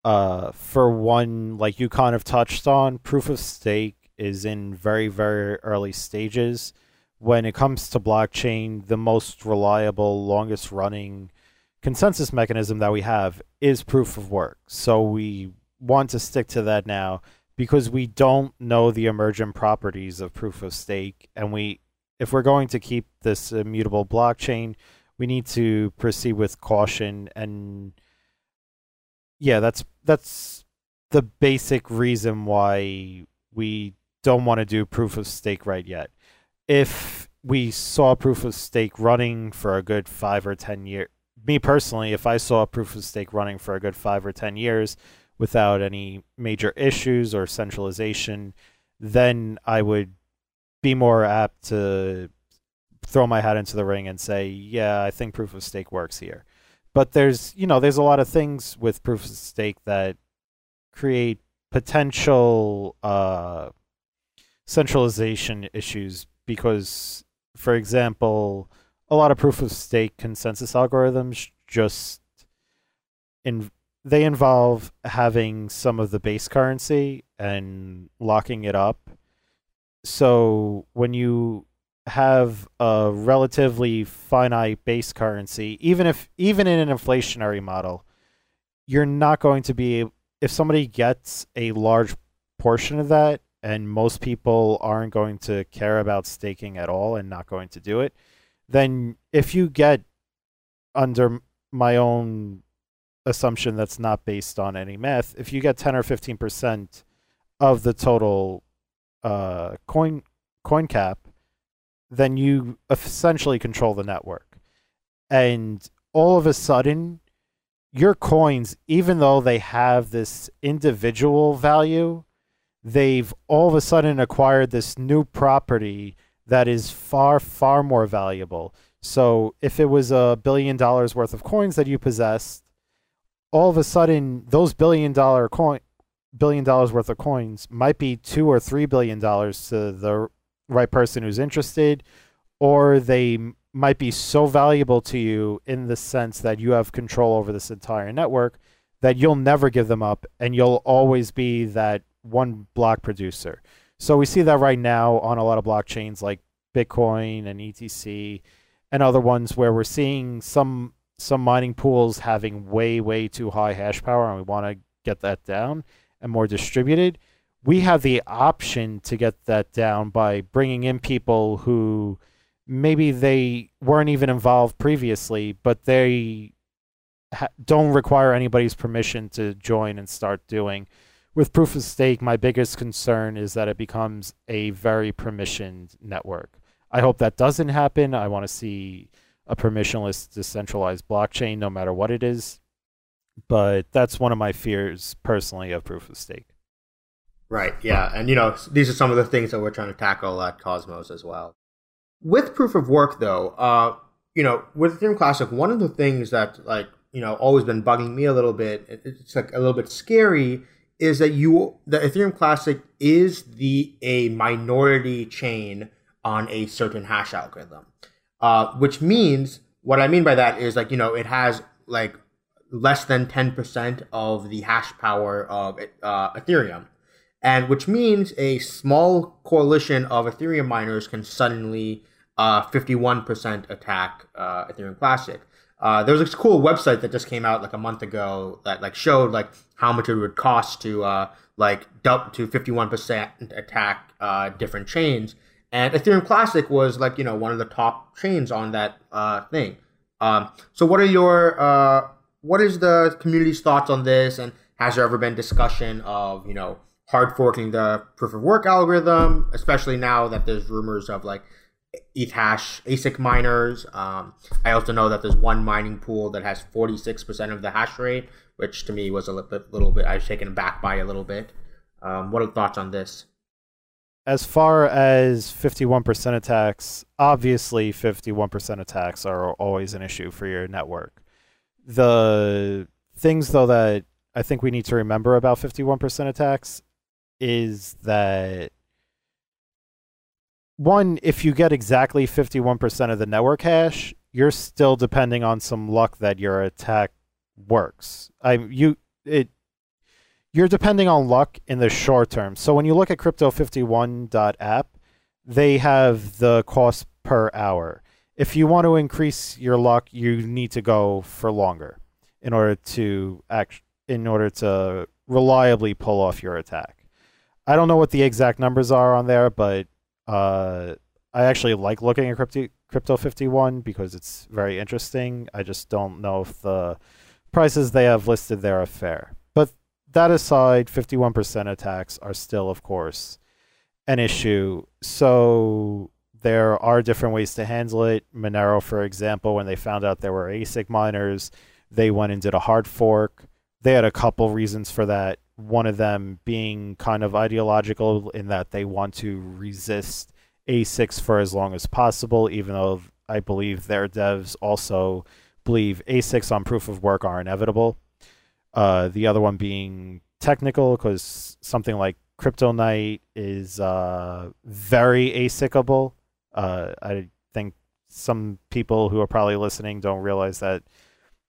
Uh, for one, like you kind of touched on, proof of stake is in very very early stages. When it comes to blockchain, the most reliable, longest running consensus mechanism that we have is proof of work. So we want to stick to that now because we don't know the emergent properties of proof of stake. And we if we're going to keep this immutable blockchain we need to proceed with caution and yeah that's that's the basic reason why we don't want to do proof of stake right yet. If we saw proof of stake running for a good 5 or 10 years me personally if i saw proof of stake running for a good 5 or 10 years without any major issues or centralization, then I would be more apt to throw my hat into the ring and say, yeah, I think proof of stake works here. But there's, you know, there's a lot of things with proof of stake that create potential uh, centralization issues because, for example, a lot of proof of stake consensus algorithms just in they involve having some of the base currency and locking it up. So when you have a relatively finite base currency, even if even in an inflationary model, you're not going to be if somebody gets a large portion of that and most people aren't going to care about staking at all and not going to do it, then if you get under my own assumption that's not based on any math, if you get 10 or 15% of the total uh, coin coin cap, then you essentially control the network. And all of a sudden, your coins, even though they have this individual value, they've all of a sudden acquired this new property that is far, far more valuable. So if it was a billion dollars worth of coins that you possessed, all of a sudden those billion dollar coin billion dollars worth of coins might be two or three billion dollars to the right person who's interested, or they might be so valuable to you in the sense that you have control over this entire network that you'll never give them up and you'll always be that one block producer. So we see that right now on a lot of blockchains like Bitcoin and ETC and other ones where we're seeing some some mining pools having way way too high hash power and we want to get that down and more distributed. We have the option to get that down by bringing in people who maybe they weren't even involved previously, but they ha- don't require anybody's permission to join and start doing. With proof of stake, my biggest concern is that it becomes a very permissioned network. I hope that doesn't happen. I want to see a permissionless decentralized blockchain no matter what it is. But that's one of my fears personally of proof of stake. Right, yeah. And you know, these are some of the things that we're trying to tackle at Cosmos as well. With proof of work though, uh, you know, with Ethereum Classic, one of the things that like, you know, always been bugging me a little bit, it's like a little bit scary, is that you the Ethereum Classic is the a minority chain on a certain hash algorithm. Uh, which means what I mean by that is like, you know, it has like less than 10% of the hash power of uh, Ethereum. And which means a small coalition of Ethereum miners can suddenly uh, 51% attack uh, Ethereum Classic. Uh, there was this cool website that just came out like a month ago that like showed like how much it would cost to uh, like dump to 51% attack uh, different chains. And Ethereum Classic was like you know one of the top chains on that uh, thing. Um, so what are your uh, what is the community's thoughts on this? And has there ever been discussion of you know hard forking the proof of work algorithm, especially now that there's rumors of like Ethash ASIC miners. Um, I also know that there's one mining pool that has 46% of the hash rate, which to me was a little bit, little bit I was taken aback by a little bit. Um, what are thoughts on this? As far as 51% attacks, obviously 51% attacks are always an issue for your network. The things, though, that I think we need to remember about 51% attacks is that one, if you get exactly 51% of the network hash, you're still depending on some luck that your attack works. I you it you're depending on luck in the short term. So when you look at crypto51.app, they have the cost per hour. If you want to increase your luck, you need to go for longer in order to act in order to reliably pull off your attack. I don't know what the exact numbers are on there, but uh, I actually like looking at crypto crypto 51 because it's very interesting. I just don't know if the prices they have listed there are fair. But that aside, 51% attacks are still, of course, an issue. So there are different ways to handle it. Monero, for example, when they found out there were ASIC miners, they went and did a hard fork. They had a couple reasons for that one of them being kind of ideological in that they want to resist ASICs for as long as possible, even though I believe their devs also believe ASICs on proof of work are inevitable. Uh, the other one being technical, because something like CryptoNight is uh, very ASICable. Uh, I think some people who are probably listening don't realize that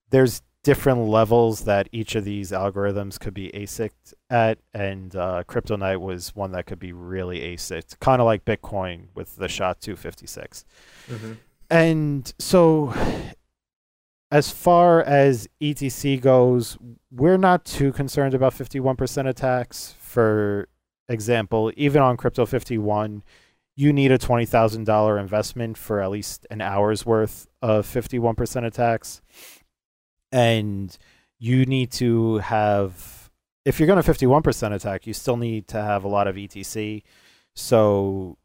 there's different levels that each of these algorithms could be ASIC at, and uh, CryptoNight was one that could be really ASIC, kind of like Bitcoin with the SHA 256. Mm-hmm. And so, as far as ETC goes, we're not too concerned about 51% attacks. For example, even on Crypto 51, you need a $20,000 investment for at least an hour's worth of 51% attacks and you need to have if you're going to 51% attack you still need to have a lot of etc so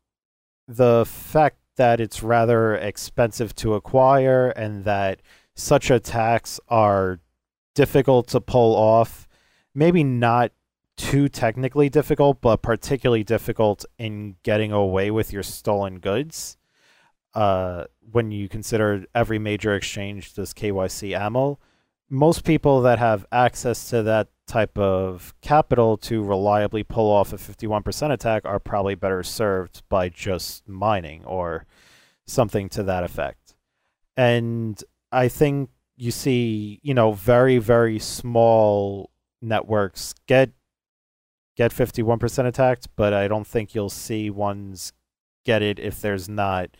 the fact that it's rather expensive to acquire and that such attacks are difficult to pull off maybe not too technically difficult, but particularly difficult in getting away with your stolen goods. Uh, when you consider every major exchange does KYC AML, most people that have access to that type of capital to reliably pull off a 51% attack are probably better served by just mining or something to that effect. And I think you see, you know, very, very small networks get get 51% attacked, but I don't think you'll see ones get it if there's not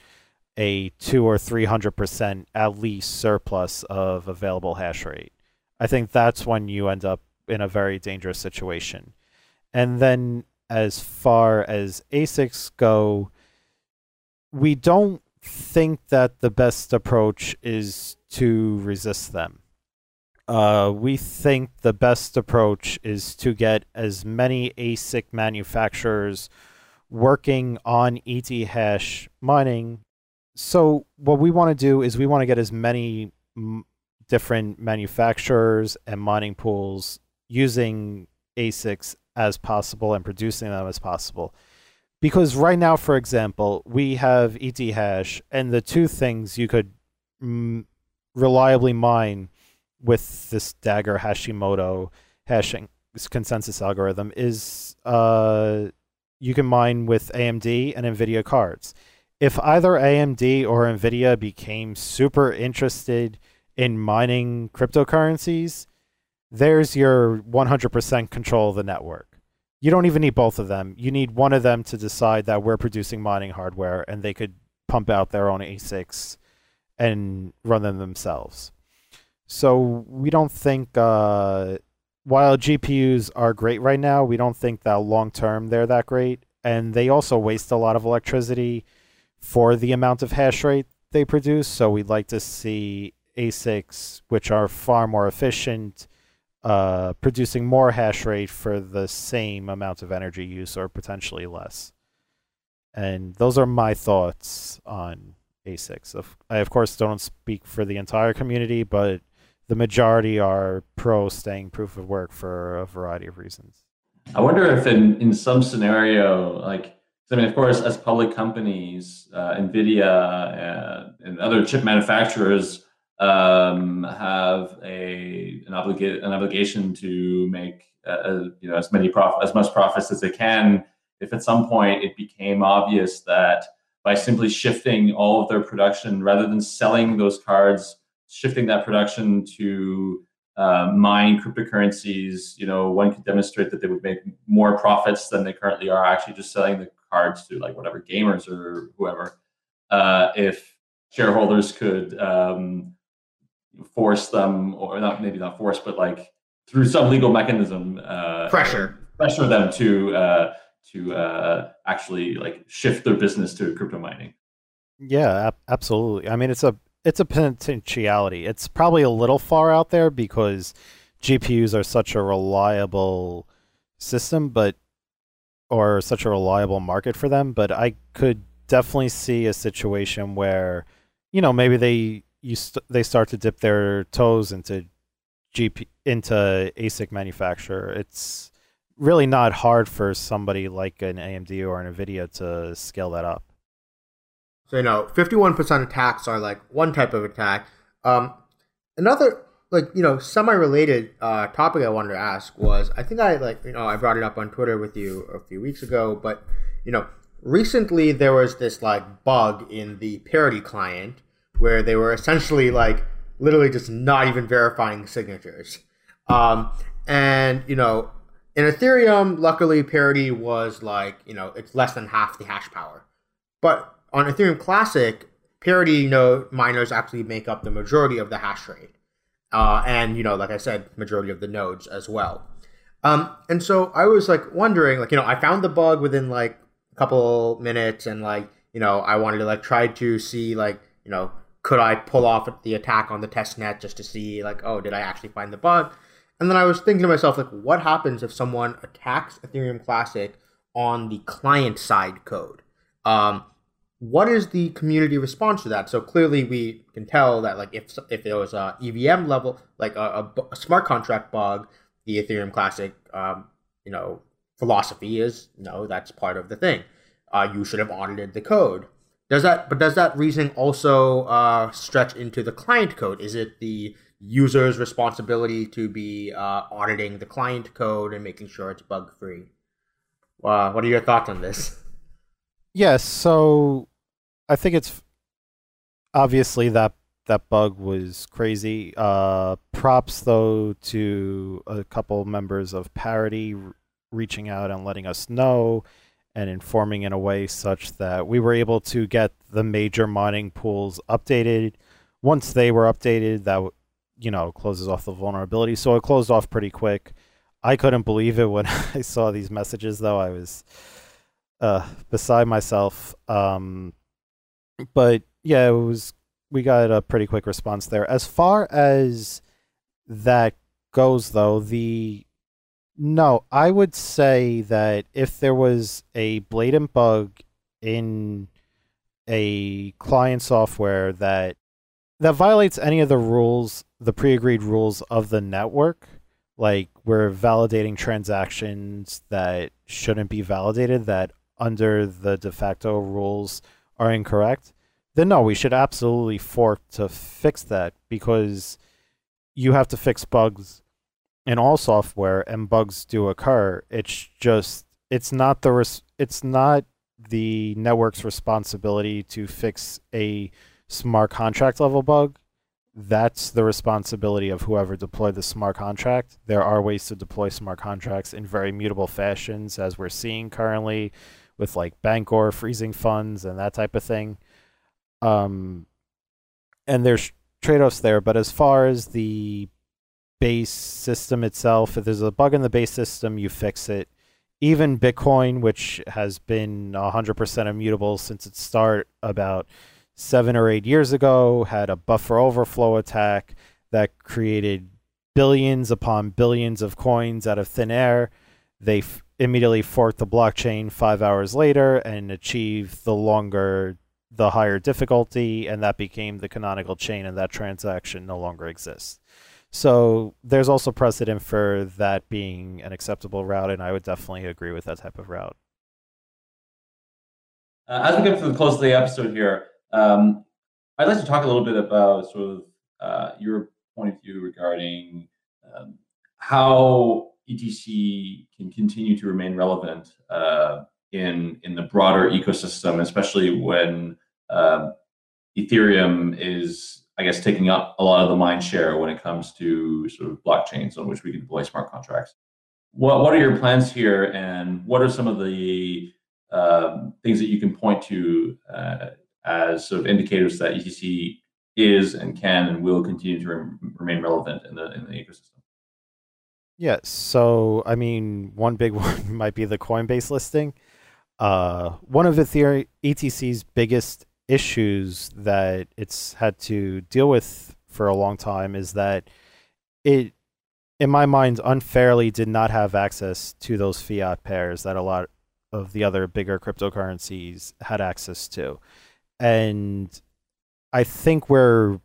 a 2 or 300% at least surplus of available hash rate. I think that's when you end up in a very dangerous situation. And then as far as ASICs go, we don't think that the best approach is to resist them. Uh, we think the best approach is to get as many ASIC manufacturers working on Ethash mining. So, what we want to do is we want to get as many m- different manufacturers and mining pools using ASICs as possible and producing them as possible. Because right now, for example, we have Ethash, and the two things you could reliably mine with this Dagger Hashimoto hashing consensus algorithm is uh, you can mine with AMD and NVIDIA cards. If either AMD or NVIDIA became super interested in mining cryptocurrencies, there's your 100% control of the network. You don't even need both of them. You need one of them to decide that we're producing mining hardware and they could pump out their own ASICs and run them themselves. So we don't think, uh, while GPUs are great right now, we don't think that long term they're that great. And they also waste a lot of electricity for the amount of hash rate they produce. So we'd like to see ASICs, which are far more efficient, uh, producing more hash rate for the same amount of energy use or potentially less. And those are my thoughts on ASICs. I, of course, don't speak for the entire community, but the majority are pro staying proof of work for a variety of reasons. I wonder if in, in some scenario, like, I mean, of course, as public companies, uh, NVIDIA and, and, other chip manufacturers um, have a an, obliga- an obligation to make uh, you know as many prof- as much profits as they can. If at some point it became obvious that by simply shifting all of their production rather than selling those cards shifting that production to uh, mine cryptocurrencies, you know, one could demonstrate that they would make more profits than they currently are actually just selling the cards to like whatever gamers or whoever. Uh, if shareholders could um, force them, or not maybe not force, but like through some legal mechanism, uh, pressure pressure them to uh, to uh, actually like shift their business to crypto mining. Yeah, absolutely. I mean, it's a it's a potentiality. It's probably a little far out there because GPUs are such a reliable system, but or such a reliable market for them. But I could definitely see a situation where, you know, maybe they you st- they start to dip their toes into GP into ASIC manufacturer. It's really not hard for somebody like an AMD or an Nvidia to scale that up. So you know, fifty-one percent attacks are like one type of attack. Um, another like you know semi-related uh, topic I wanted to ask was I think I like you know I brought it up on Twitter with you a few weeks ago, but you know recently there was this like bug in the parity client where they were essentially like literally just not even verifying signatures. Um, and you know in Ethereum, luckily parity was like you know it's less than half the hash power, but on Ethereum Classic, parity node miners actually make up the majority of the hash rate. Uh, and, you know, like I said, majority of the nodes as well. Um, and so I was like wondering, like, you know, I found the bug within like a couple minutes and like, you know, I wanted to like try to see like, you know, could I pull off the attack on the test net just to see like, oh, did I actually find the bug? And then I was thinking to myself, like, what happens if someone attacks Ethereum Classic on the client side code? Um, what is the community response to that? So clearly, we can tell that like if if there was a EVM level, like a, a, a smart contract bug, the Ethereum Classic, um, you know philosophy is no, that's part of the thing. Uh, you should have audited the code. Does that but does that reasoning also uh, stretch into the client code? Is it the user's responsibility to be uh, auditing the client code and making sure it's bug free? Uh, what are your thoughts on this? Yes, so I think it's obviously that that bug was crazy. Uh, props though to a couple members of Parity reaching out and letting us know and informing in a way such that we were able to get the major mining pools updated. Once they were updated, that you know closes off the vulnerability. So it closed off pretty quick. I couldn't believe it when I saw these messages, though. I was uh, beside myself. Um, but yeah, it was. We got a pretty quick response there. As far as that goes, though, the no, I would say that if there was a blatant bug in a client software that that violates any of the rules, the pre-agreed rules of the network, like we're validating transactions that shouldn't be validated that under the de facto rules are incorrect, then no, we should absolutely fork to fix that because you have to fix bugs in all software and bugs do occur it's just it's not the res- it's not the network's responsibility to fix a smart contract level bug. That's the responsibility of whoever deployed the smart contract. There are ways to deploy smart contracts in very mutable fashions as we're seeing currently with like bancor freezing funds and that type of thing. Um and there's trade-offs there but as far as the base system itself. If there's a bug in the base system, you fix it. Even Bitcoin, which has been 100% immutable since its start about seven or eight years ago, had a buffer overflow attack that created billions upon billions of coins out of thin air. They f- immediately forked the blockchain five hours later and achieved the longer, the higher difficulty, and that became the canonical chain, and that transaction no longer exists. So there's also precedent for that being an acceptable route, and I would definitely agree with that type of route. Uh, as we get to the close of the episode here, um, I'd like to talk a little bit about sort of uh, your point of view regarding um, how ETC can continue to remain relevant uh, in in the broader ecosystem, especially when um, Ethereum is I guess, taking up a lot of the mind share when it comes to sort of blockchains on which we can deploy smart contracts. What What are your plans here, and what are some of the um, things that you can point to uh, as sort of indicators that ETC is and can and will continue to rem- remain relevant in the in the ecosystem? Yeah. So, I mean, one big one might be the Coinbase listing. Uh, one of Ethereum ETC's biggest issues that it's had to deal with for a long time is that it in my mind unfairly did not have access to those fiat pairs that a lot of the other bigger cryptocurrencies had access to. And i think we're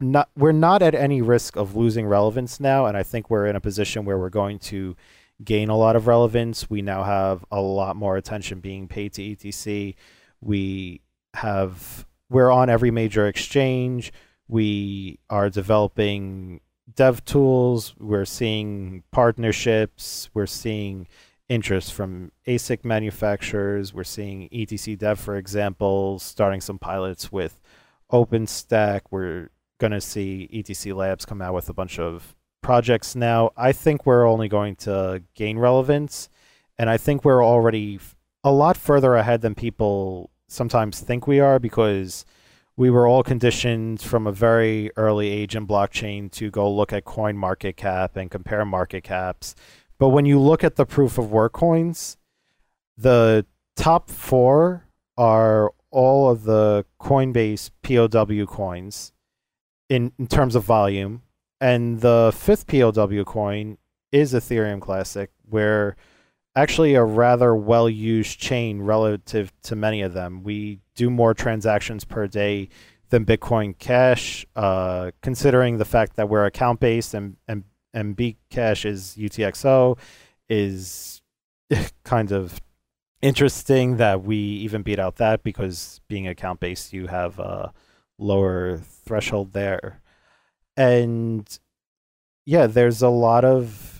not we're not at any risk of losing relevance now and i think we're in a position where we're going to gain a lot of relevance. We now have a lot more attention being paid to etc we have we're on every major exchange. We are developing dev tools. We're seeing partnerships. We're seeing interest from ASIC manufacturers. We're seeing ETC Dev, for example, starting some pilots with OpenStack. We're going to see ETC Labs come out with a bunch of projects now. I think we're only going to gain relevance, and I think we're already a lot further ahead than people sometimes think we are because we were all conditioned from a very early age in blockchain to go look at coin market cap and compare market caps. But when you look at the proof of work coins, the top four are all of the Coinbase POW coins in, in terms of volume. And the fifth POW coin is Ethereum Classic, where actually a rather well used chain relative to many of them. We do more transactions per day than Bitcoin Cash, uh, considering the fact that we're account based and, and, and Bcash is UTXO. is kind of interesting that we even beat out that because being account based, you have a lower threshold there. And yeah, there's a lot of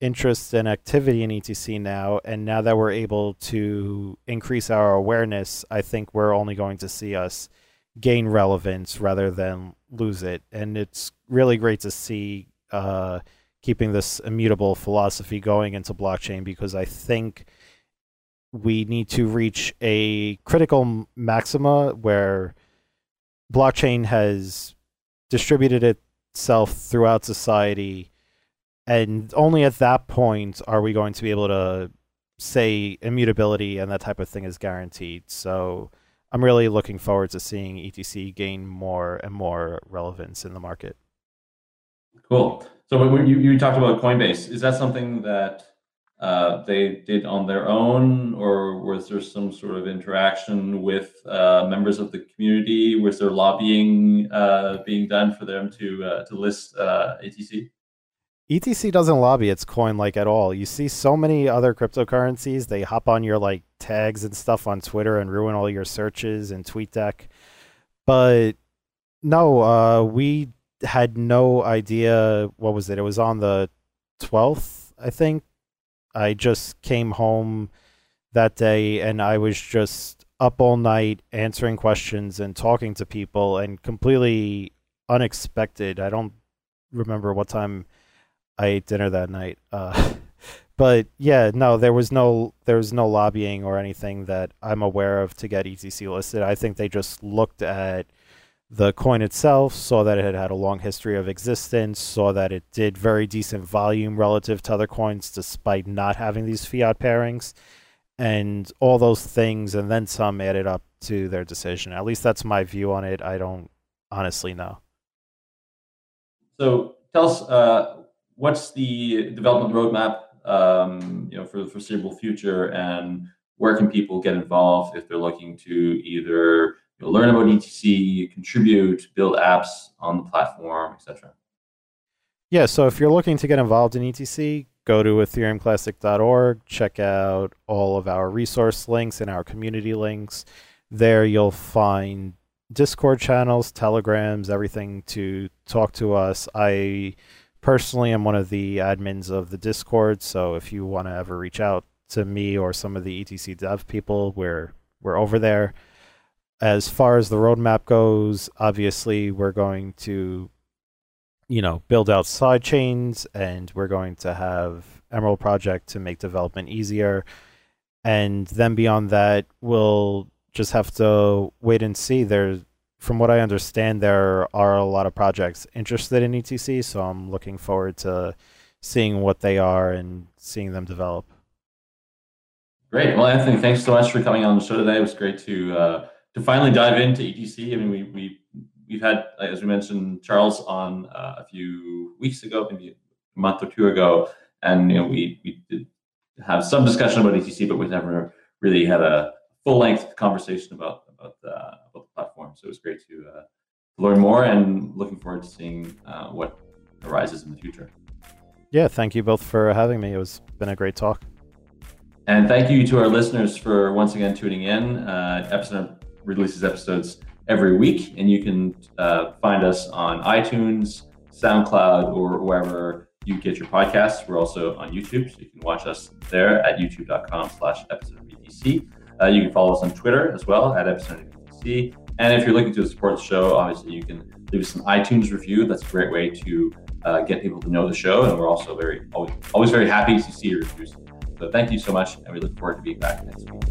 interest and activity in ETC now. And now that we're able to increase our awareness, I think we're only going to see us gain relevance rather than lose it. And it's really great to see uh, keeping this immutable philosophy going into blockchain because I think we need to reach a critical maxima where blockchain has distributed itself throughout society and only at that point are we going to be able to say immutability and that type of thing is guaranteed so i'm really looking forward to seeing etc gain more and more relevance in the market cool so you, you talked about coinbase is that something that uh, they did on their own, or was there some sort of interaction with uh, members of the community? Was there lobbying uh, being done for them to uh, to list ETC? ETC doesn't lobby its coin like at all. You see so many other cryptocurrencies, they hop on your like tags and stuff on Twitter and ruin all your searches and TweetDeck. But no, uh, we had no idea what was it? It was on the 12th, I think, I just came home that day and I was just up all night answering questions and talking to people and completely unexpected. I don't remember what time I ate dinner that night. Uh, but yeah, no, there was no there was no lobbying or anything that I'm aware of to get ETC listed. I think they just looked at the coin itself, saw that it had had a long history of existence, saw that it did very decent volume relative to other coins despite not having these fiat pairings, and all those things and then some added up to their decision. At least that's my view on it. I don't honestly know. So tell us, uh, what's the development roadmap, um, you know, for the foreseeable future, and where can people get involved if they're looking to either You'll learn about ETC, contribute, build apps on the platform, etc. Yeah, so if you're looking to get involved in ETC, go to ethereumclassic.org, check out all of our resource links and our community links. There you'll find Discord channels, Telegrams, everything to talk to us. I personally am one of the admins of the Discord, so if you want to ever reach out to me or some of the ETC dev people, we're we're over there as far as the roadmap goes, obviously we're going to, you know, build out side chains, and we're going to have Emerald Project to make development easier. And then beyond that, we'll just have to wait and see. There's, from what I understand, there are a lot of projects interested in ETC, so I'm looking forward to seeing what they are and seeing them develop. Great. Well, Anthony, thanks so much for coming on the show today. It was great to uh, to finally dive into ETC. I mean, we we we've had, as we mentioned, Charles on uh, a few weeks ago, maybe a month or two ago, and you know we we did have some discussion about ETC, but we never really had a full length conversation about about, uh, about the platform. So it was great to uh, learn more, and looking forward to seeing uh, what arises in the future. Yeah, thank you both for having me. It was been a great talk. And thank you to our listeners for once again tuning in. Uh, Epicenter releases episodes every week, and you can uh, find us on iTunes, SoundCloud, or wherever you get your podcasts. We're also on YouTube, so you can watch us there at youtube.com slash epicenter. Uh, you can follow us on Twitter as well at BTC. And if you're looking to support the show, obviously you can leave us an iTunes review. That's a great way to uh, get people to know the show. And we're also very always, always very happy to see your reviews. So thank you so much, and we look forward to being back next week.